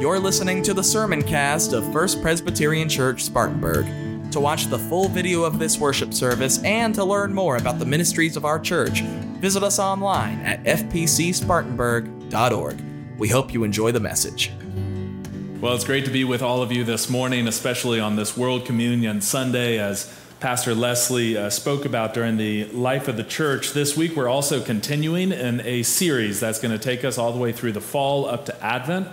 You're listening to the sermon cast of First Presbyterian Church, Spartanburg. To watch the full video of this worship service and to learn more about the ministries of our church, visit us online at fpcspartanburg.org. We hope you enjoy the message. Well, it's great to be with all of you this morning, especially on this World Communion Sunday, as Pastor Leslie uh, spoke about during the life of the church. This week, we're also continuing in a series that's going to take us all the way through the fall up to Advent,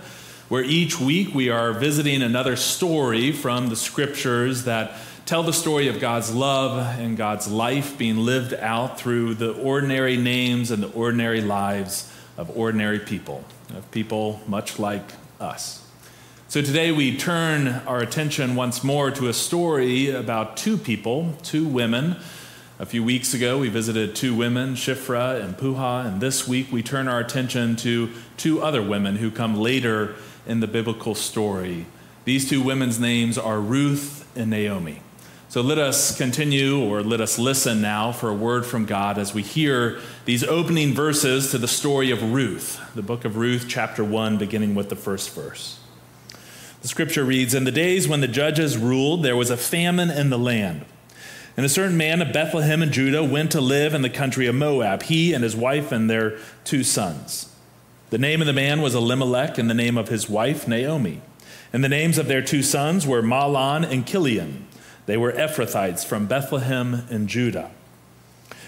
where each week we are visiting another story from the scriptures that tell the story of God's love and God's life being lived out through the ordinary names and the ordinary lives of ordinary people, of people much like us. So today we turn our attention once more to a story about two people, two women. A few weeks ago we visited two women, Shifra and Puah, and this week we turn our attention to two other women who come later in the biblical story. These two women's names are Ruth and Naomi. So let us continue or let us listen now for a word from God as we hear these opening verses to the story of Ruth, the book of Ruth, chapter 1, beginning with the first verse. The scripture reads In the days when the judges ruled, there was a famine in the land. And a certain man of Bethlehem in Judah went to live in the country of Moab, he and his wife and their two sons. The name of the man was Elimelech, and the name of his wife, Naomi. And the names of their two sons were Mahlon and Chilion. They were Ephrathites from Bethlehem in Judah.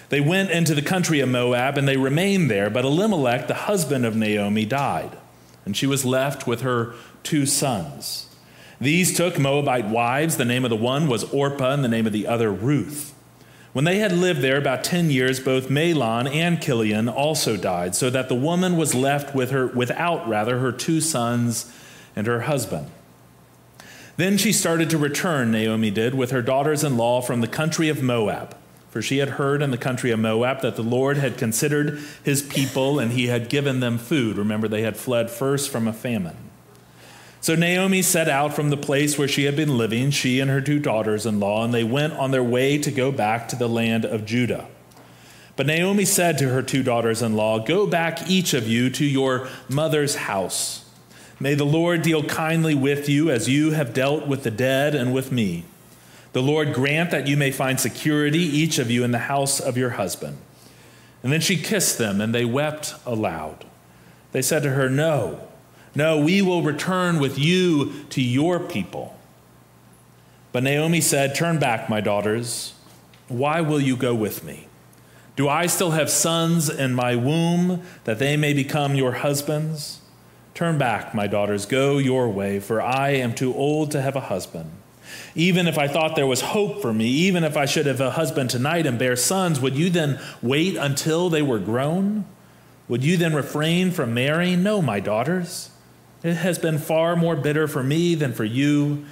They went into the country of Moab, and they remained there, but Elimelech, the husband of Naomi, died, and she was left with her two sons. These took Moabite wives. The name of the one was Orpah, and the name of the other Ruth. When they had lived there about ten years, both Mahlon and Chilion also died, so that the woman was left with her, without rather her two sons and her husband. Then she started to return, Naomi did, with her daughters in law from the country of Moab. For she had heard in the country of Moab that the Lord had considered his people and he had given them food. Remember, they had fled first from a famine. So Naomi set out from the place where she had been living, she and her two daughters in law, and they went on their way to go back to the land of Judah. But Naomi said to her two daughters in law, Go back, each of you, to your mother's house. May the Lord deal kindly with you as you have dealt with the dead and with me. The Lord grant that you may find security, each of you, in the house of your husband. And then she kissed them, and they wept aloud. They said to her, No. No, we will return with you to your people. But Naomi said, Turn back, my daughters. Why will you go with me? Do I still have sons in my womb that they may become your husbands? Turn back, my daughters, go your way, for I am too old to have a husband. Even if I thought there was hope for me, even if I should have a husband tonight and bear sons, would you then wait until they were grown? Would you then refrain from marrying? No, my daughters. It has been far more bitter for me than for you,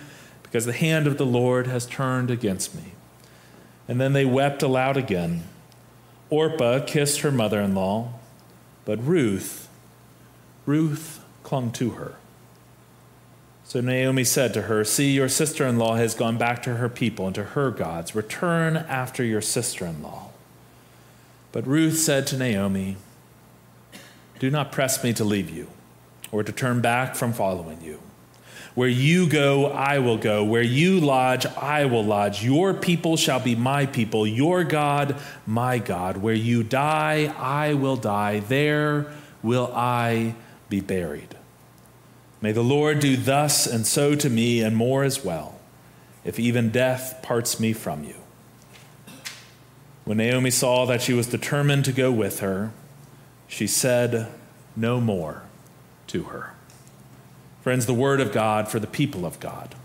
because the hand of the Lord has turned against me. And then they wept aloud again. Orpah kissed her mother in law, but Ruth, Ruth clung to her. So Naomi said to her, See, your sister in law has gone back to her people and to her gods. Return after your sister in law. But Ruth said to Naomi, Do not press me to leave you or to turn back from following you. Where you go, I will go. Where you lodge, I will lodge. Your people shall be my people, your God, my God. Where you die, I will die. There will I be buried. May the Lord do thus and so to me, and more as well, if even death parts me from you. When Naomi saw that she was determined to go with her, she said no more to her. Friends, the word of God for the people of God.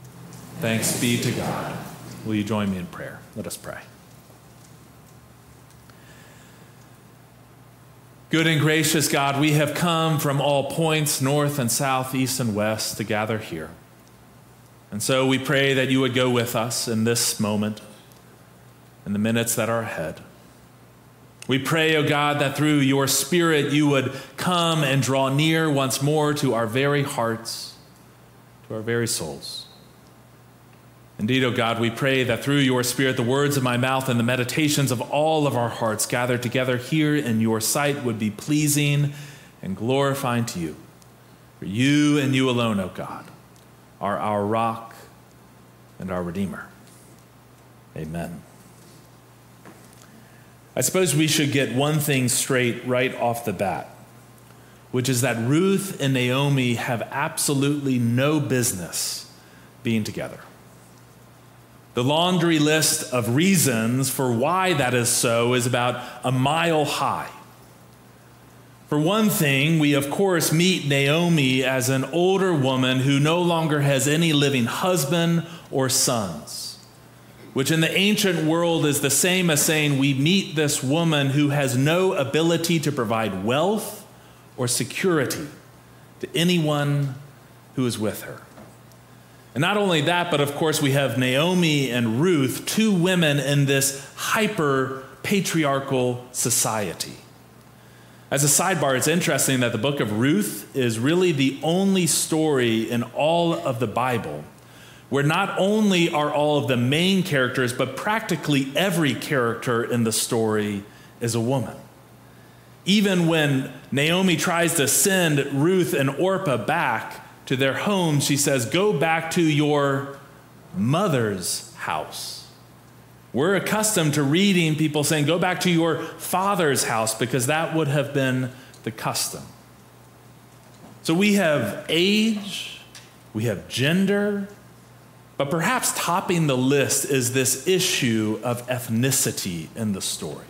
Thanks be to God. Will you join me in prayer? Let us pray. Good and gracious God, we have come from all points, north and south, east and west, to gather here. And so we pray that you would go with us in this moment, in the minutes that are ahead. We pray, O oh God, that through your Spirit you would come and draw near once more to our very hearts, to our very souls. Indeed, O oh God, we pray that through your Spirit, the words of my mouth and the meditations of all of our hearts gathered together here in your sight would be pleasing and glorifying to you. For you and you alone, O God, are our rock and our Redeemer. Amen. I suppose we should get one thing straight right off the bat, which is that Ruth and Naomi have absolutely no business being together. The laundry list of reasons for why that is so is about a mile high. For one thing, we of course meet Naomi as an older woman who no longer has any living husband or sons, which in the ancient world is the same as saying we meet this woman who has no ability to provide wealth or security to anyone who is with her. And not only that, but of course, we have Naomi and Ruth, two women in this hyper patriarchal society. As a sidebar, it's interesting that the book of Ruth is really the only story in all of the Bible where not only are all of the main characters, but practically every character in the story is a woman. Even when Naomi tries to send Ruth and Orpah back, to their home, she says, Go back to your mother's house. We're accustomed to reading people saying, Go back to your father's house, because that would have been the custom. So we have age, we have gender, but perhaps topping the list is this issue of ethnicity in the story.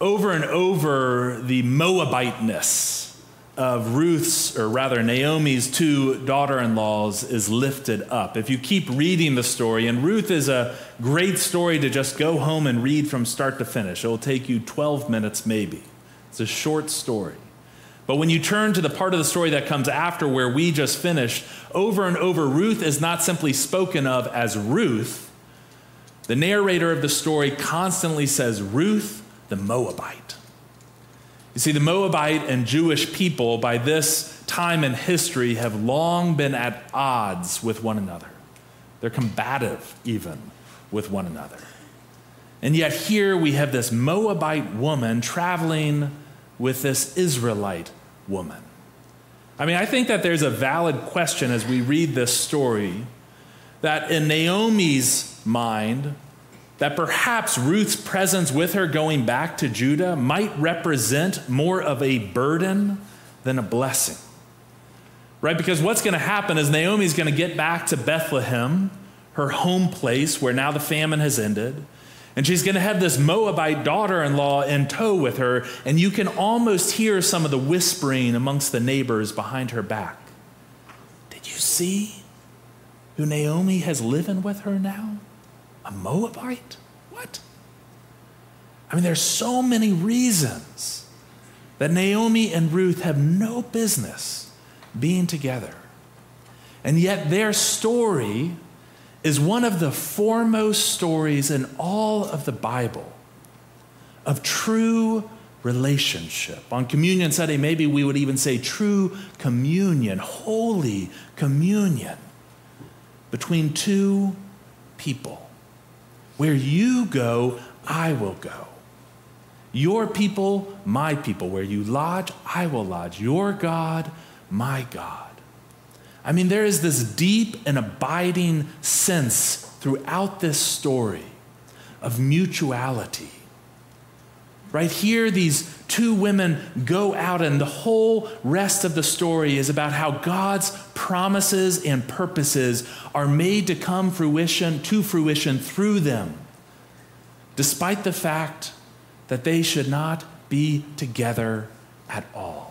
Over and over, the Moabiteness of Ruth's, or rather Naomi's two daughter in laws is lifted up. If you keep reading the story, and Ruth is a great story to just go home and read from start to finish, it will take you 12 minutes maybe. It's a short story. But when you turn to the part of the story that comes after where we just finished, over and over, Ruth is not simply spoken of as Ruth. The narrator of the story constantly says, Ruth the Moabite. You see, the Moabite and Jewish people by this time in history have long been at odds with one another. They're combative, even with one another. And yet, here we have this Moabite woman traveling with this Israelite woman. I mean, I think that there's a valid question as we read this story that in Naomi's mind, that perhaps Ruth's presence with her going back to Judah might represent more of a burden than a blessing. Right? Because what's going to happen is Naomi's going to get back to Bethlehem, her home place where now the famine has ended. And she's going to have this Moabite daughter in law in tow with her. And you can almost hear some of the whispering amongst the neighbors behind her back. Did you see who Naomi has living with her now? A Moabite? What? I mean, there's so many reasons that Naomi and Ruth have no business being together. And yet, their story is one of the foremost stories in all of the Bible of true relationship. On Communion Sunday, maybe we would even say true communion, holy communion between two people. Where you go, I will go. Your people, my people. Where you lodge, I will lodge. Your God, my God. I mean, there is this deep and abiding sense throughout this story of mutuality. Right here, these two women go out, and the whole rest of the story is about how God's promises and purposes are made to come fruition to fruition through them, despite the fact that they should not be together at all.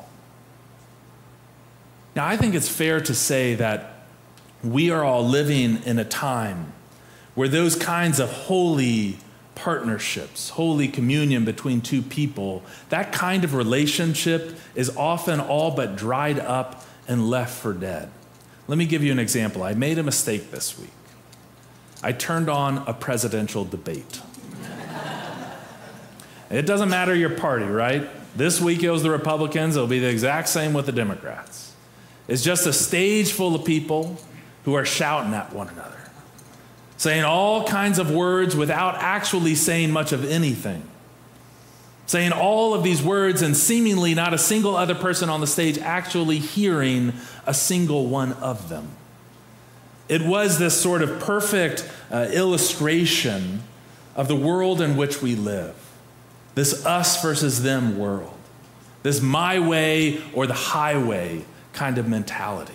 Now, I think it's fair to say that we are all living in a time where those kinds of holy partnerships, holy communion between two people, that kind of relationship is often all but dried up and left for dead. Let me give you an example. I made a mistake this week. I turned on a presidential debate. it doesn't matter your party, right? This week it was the Republicans, it'll be the exact same with the Democrats. It's just a stage full of people who are shouting at one another saying all kinds of words without actually saying much of anything. saying all of these words and seemingly not a single other person on the stage actually hearing a single one of them. It was this sort of perfect uh, illustration of the world in which we live this us versus them world, this my way or the highway kind of mentality.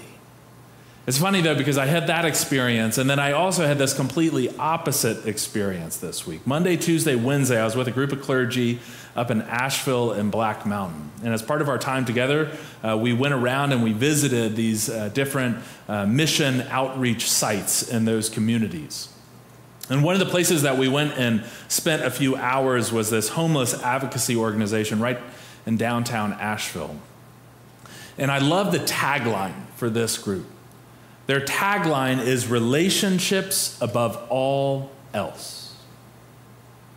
It's funny though, because I had that experience, and then I also had this completely opposite experience this week. Monday, Tuesday, Wednesday, I was with a group of clergy up in Asheville and Black Mountain. And as part of our time together, uh, we went around and we visited these uh, different uh, mission outreach sites in those communities. And one of the places that we went and spent a few hours was this homeless advocacy organization right in downtown Asheville. And I love the tagline for this group. Their tagline is relationships above all else.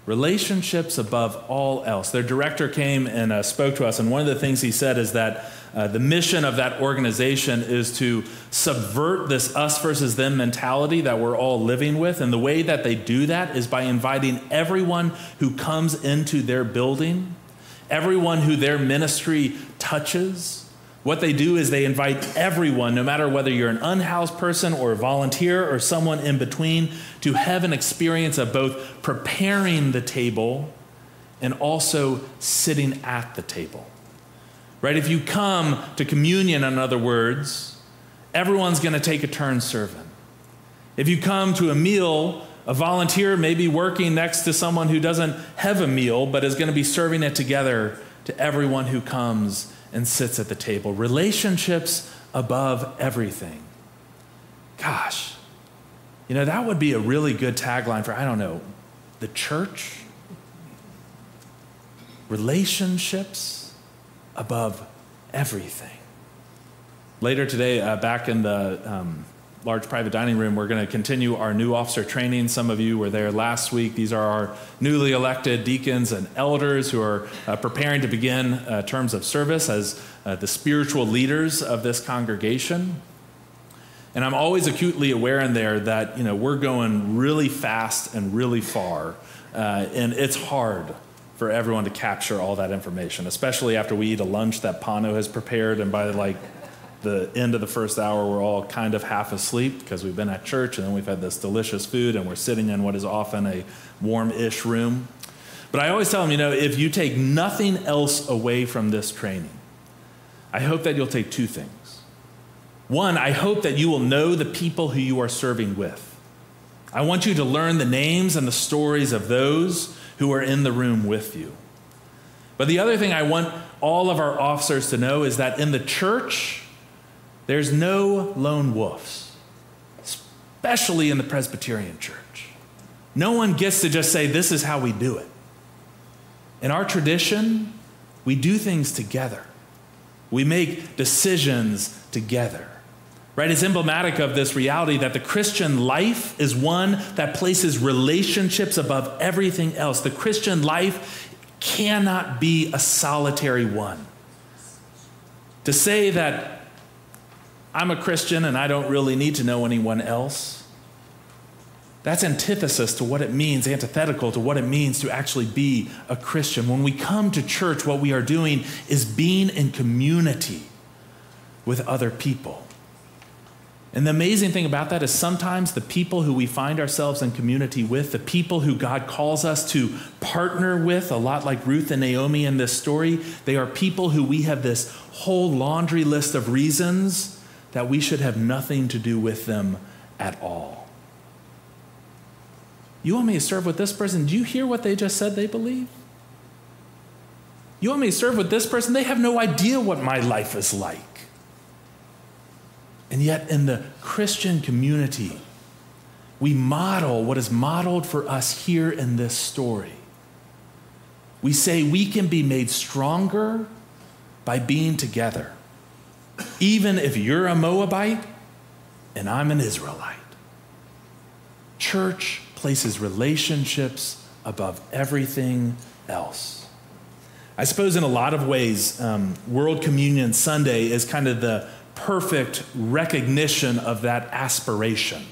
Relationships above all else. Their director came and uh, spoke to us, and one of the things he said is that uh, the mission of that organization is to subvert this us versus them mentality that we're all living with. And the way that they do that is by inviting everyone who comes into their building, everyone who their ministry touches what they do is they invite everyone, no matter whether you're an unhoused person or a volunteer or someone in between, to have an experience of both preparing the table and also sitting at the table. Right? If you come to communion, in other words, everyone's going to take a turn serving. If you come to a meal, a volunteer may be working next to someone who doesn't have a meal, but is going to be serving it together to everyone who comes and sits at the table. Relationships above everything. Gosh, you know, that would be a really good tagline for, I don't know, the church. Relationships above everything. Later today, uh, back in the um, large private dining room, we're going to continue our new officer training. Some of you were there last week. These are our newly elected deacons and elders who are uh, preparing to begin uh, terms of service as uh, the spiritual leaders of this congregation. And I'm always acutely aware in there that you know we're going really fast and really far, uh, and it's hard for everyone to capture all that information, especially after we eat a lunch that Pano has prepared, and by like the end of the first hour, we're all kind of half asleep because we've been at church and then we've had this delicious food and we're sitting in what is often a warm ish room. But I always tell them, you know, if you take nothing else away from this training, I hope that you'll take two things. One, I hope that you will know the people who you are serving with. I want you to learn the names and the stories of those who are in the room with you. But the other thing I want all of our officers to know is that in the church, there's no lone wolves, especially in the Presbyterian church. No one gets to just say, This is how we do it. In our tradition, we do things together, we make decisions together. Right? It's emblematic of this reality that the Christian life is one that places relationships above everything else. The Christian life cannot be a solitary one. To say that I'm a Christian and I don't really need to know anyone else. That's antithesis to what it means, antithetical to what it means to actually be a Christian. When we come to church, what we are doing is being in community with other people. And the amazing thing about that is sometimes the people who we find ourselves in community with, the people who God calls us to partner with, a lot like Ruth and Naomi in this story, they are people who we have this whole laundry list of reasons that we should have nothing to do with them at all. You want me to serve with this person? Do you hear what they just said they believe? You want me to serve with this person? They have no idea what my life is like. And yet, in the Christian community, we model what is modeled for us here in this story. We say we can be made stronger by being together even if you're a Moabite and I'm an Israelite. Church places relationships above everything else. I suppose in a lot of ways, um, World Communion Sunday is kind of the perfect recognition of that aspiration.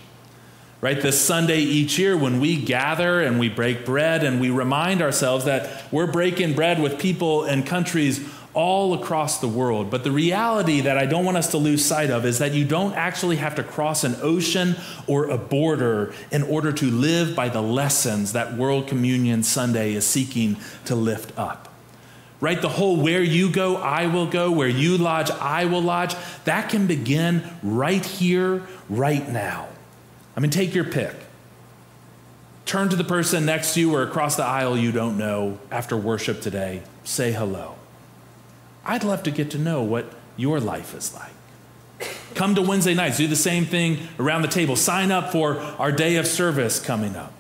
right? This Sunday each year when we gather and we break bread and we remind ourselves that we're breaking bread with people and countries all across the world. But the reality that I don't want us to lose sight of is that you don't actually have to cross an ocean or a border in order to live by the lessons that World Communion Sunday is seeking to lift up. Right? The whole where you go, I will go, where you lodge, I will lodge, that can begin right here, right now. I mean, take your pick. Turn to the person next to you or across the aisle you don't know after worship today. Say hello. I'd love to get to know what your life is like. Come to Wednesday nights, do the same thing around the table. Sign up for our day of service coming up.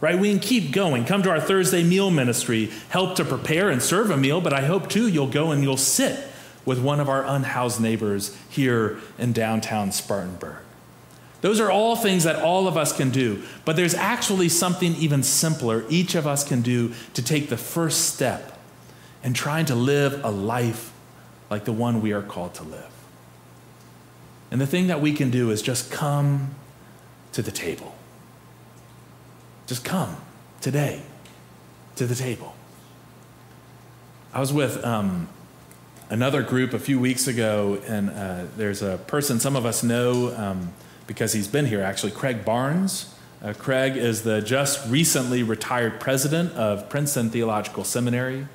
Right? We can keep going. Come to our Thursday meal ministry, help to prepare and serve a meal, but I hope too you'll go and you'll sit with one of our unhoused neighbors here in downtown Spartanburg. Those are all things that all of us can do, but there's actually something even simpler each of us can do to take the first step in trying to live a life like the one we are called to live. And the thing that we can do is just come to the table. Just come today to the table. I was with um, another group a few weeks ago, and uh, there's a person some of us know um, because he's been here actually, Craig Barnes. Uh, Craig is the just recently retired president of Princeton Theological Seminary.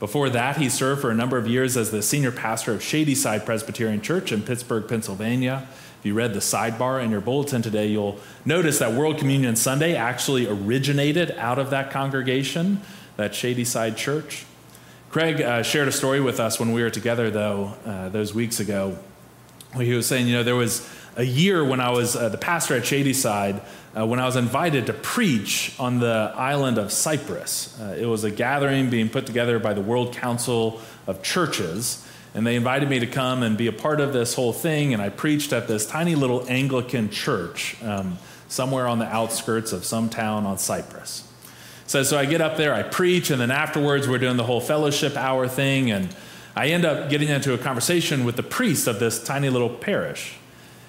Before that, he served for a number of years as the senior pastor of Shadyside Presbyterian Church in Pittsburgh, Pennsylvania. If you read the sidebar in your bulletin today, you'll notice that World Communion Sunday actually originated out of that congregation, that Shadyside Church. Craig uh, shared a story with us when we were together, though, uh, those weeks ago. He was saying, you know, there was a year when I was uh, the pastor at Shadyside, uh, when I was invited to preach on the island of Cyprus. Uh, it was a gathering being put together by the World Council of Churches, and they invited me to come and be a part of this whole thing. And I preached at this tiny little Anglican church um, somewhere on the outskirts of some town on Cyprus. So, so I get up there, I preach, and then afterwards we're doing the whole fellowship hour thing, and I end up getting into a conversation with the priest of this tiny little parish.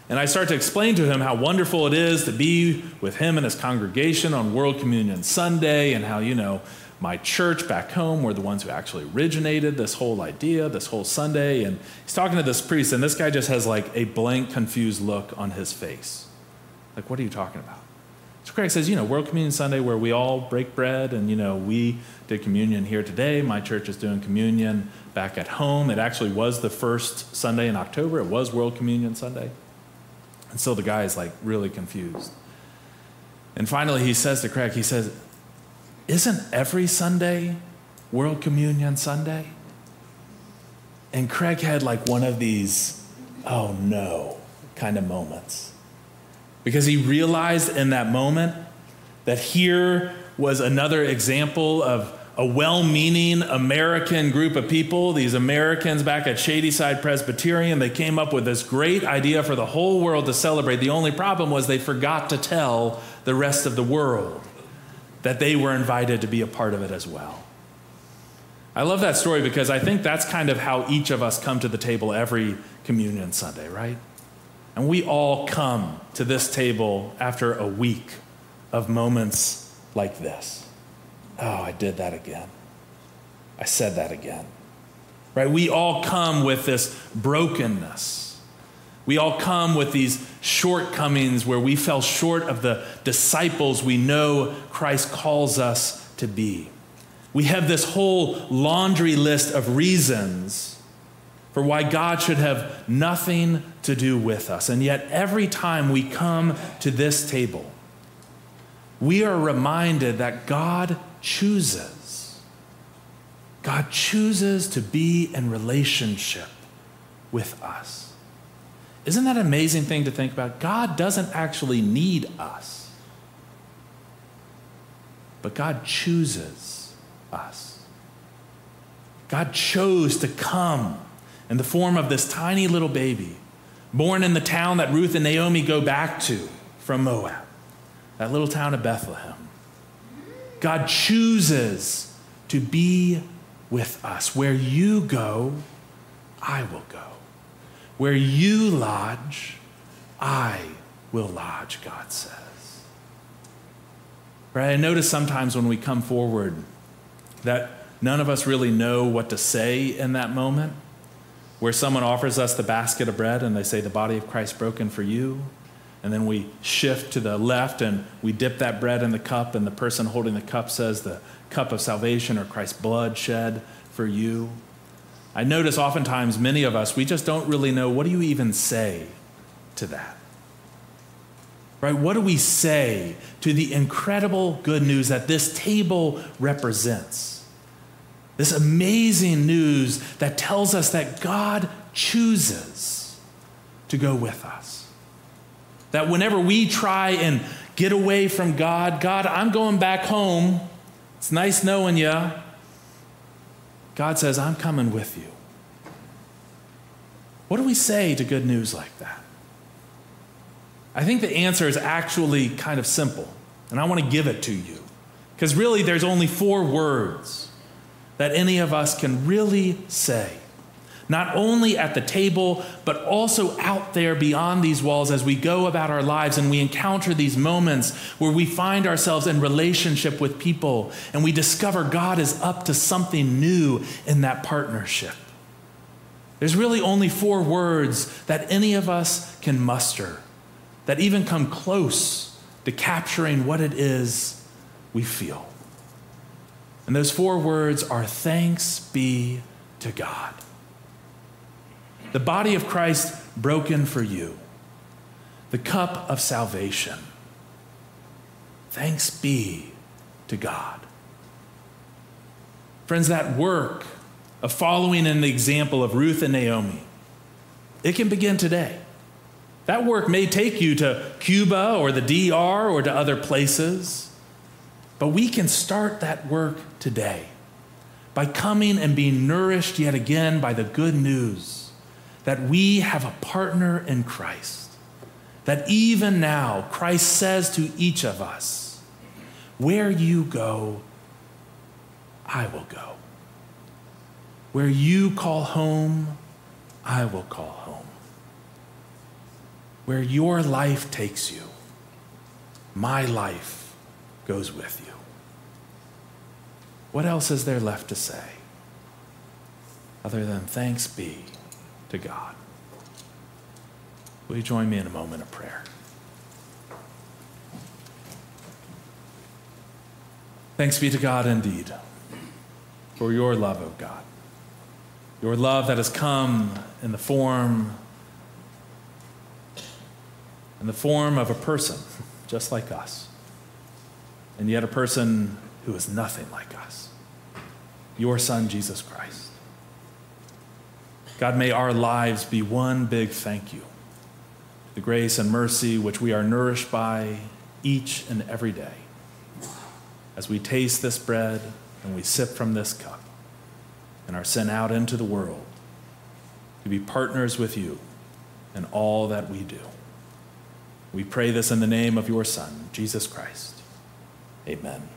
And I start to explain to him how wonderful it is to be with him and his congregation on World Communion Sunday, and how, you know, my church back home were the ones who actually originated this whole idea, this whole Sunday. And he's talking to this priest, and this guy just has like a blank, confused look on his face. Like, what are you talking about? So Craig says, you know, World Communion Sunday, where we all break bread, and, you know, we did communion here today. My church is doing communion back at home. It actually was the first Sunday in October, it was World Communion Sunday. And so the guy is like really confused. And finally, he says to Craig, he says, Isn't every Sunday World Communion Sunday? And Craig had like one of these, oh no, kind of moments. Because he realized in that moment that here was another example of a well meaning American group of people, these Americans back at Shadyside Presbyterian, they came up with this great idea for the whole world to celebrate. The only problem was they forgot to tell the rest of the world that they were invited to be a part of it as well. I love that story because I think that's kind of how each of us come to the table every communion Sunday, right? And we all come to this table after a week of moments like this. Oh, I did that again. I said that again. Right? We all come with this brokenness. We all come with these shortcomings where we fell short of the disciples we know Christ calls us to be. We have this whole laundry list of reasons for why God should have nothing to do with us. And yet, every time we come to this table, we are reminded that God chooses. God chooses to be in relationship with us. Isn't that an amazing thing to think about? God doesn't actually need us, but God chooses us. God chose to come in the form of this tiny little baby, born in the town that Ruth and Naomi go back to from Moab, that little town of Bethlehem. God chooses to be with us. Where you go, I will go. Where you lodge, I will lodge, God says. Right? I notice sometimes when we come forward that none of us really know what to say in that moment, where someone offers us the basket of bread and they say, The body of Christ broken for you. And then we shift to the left and we dip that bread in the cup, and the person holding the cup says, The cup of salvation or Christ's blood shed for you. I notice oftentimes many of us, we just don't really know what do you even say to that? Right? What do we say to the incredible good news that this table represents? This amazing news that tells us that God chooses to go with us. That whenever we try and get away from God, God, I'm going back home. It's nice knowing you. God says, I'm coming with you. What do we say to good news like that? I think the answer is actually kind of simple, and I want to give it to you. Because really, there's only four words that any of us can really say. Not only at the table, but also out there beyond these walls as we go about our lives and we encounter these moments where we find ourselves in relationship with people and we discover God is up to something new in that partnership. There's really only four words that any of us can muster that even come close to capturing what it is we feel. And those four words are thanks be to God. The body of Christ broken for you, the cup of salvation. Thanks be to God. Friends, that work of following in the example of Ruth and Naomi, it can begin today. That work may take you to Cuba or the DR or to other places, but we can start that work today by coming and being nourished yet again by the good news that we have a partner in Christ. That even now, Christ says to each of us, Where you go, I will go. Where you call home, I will call home. Where your life takes you, my life goes with you. What else is there left to say other than thanks be to God? Will you join me in a moment of prayer? Thanks be to God indeed for your love, O God. Your love that has come in the form in the form of a person just like us. And yet a person who is nothing like us. Your son Jesus Christ. God, may our lives be one big thank you. The grace and mercy which we are nourished by each and every day as we taste this bread and we sip from this cup and are sent out into the world to be partners with you in all that we do. We pray this in the name of your Son, Jesus Christ. Amen.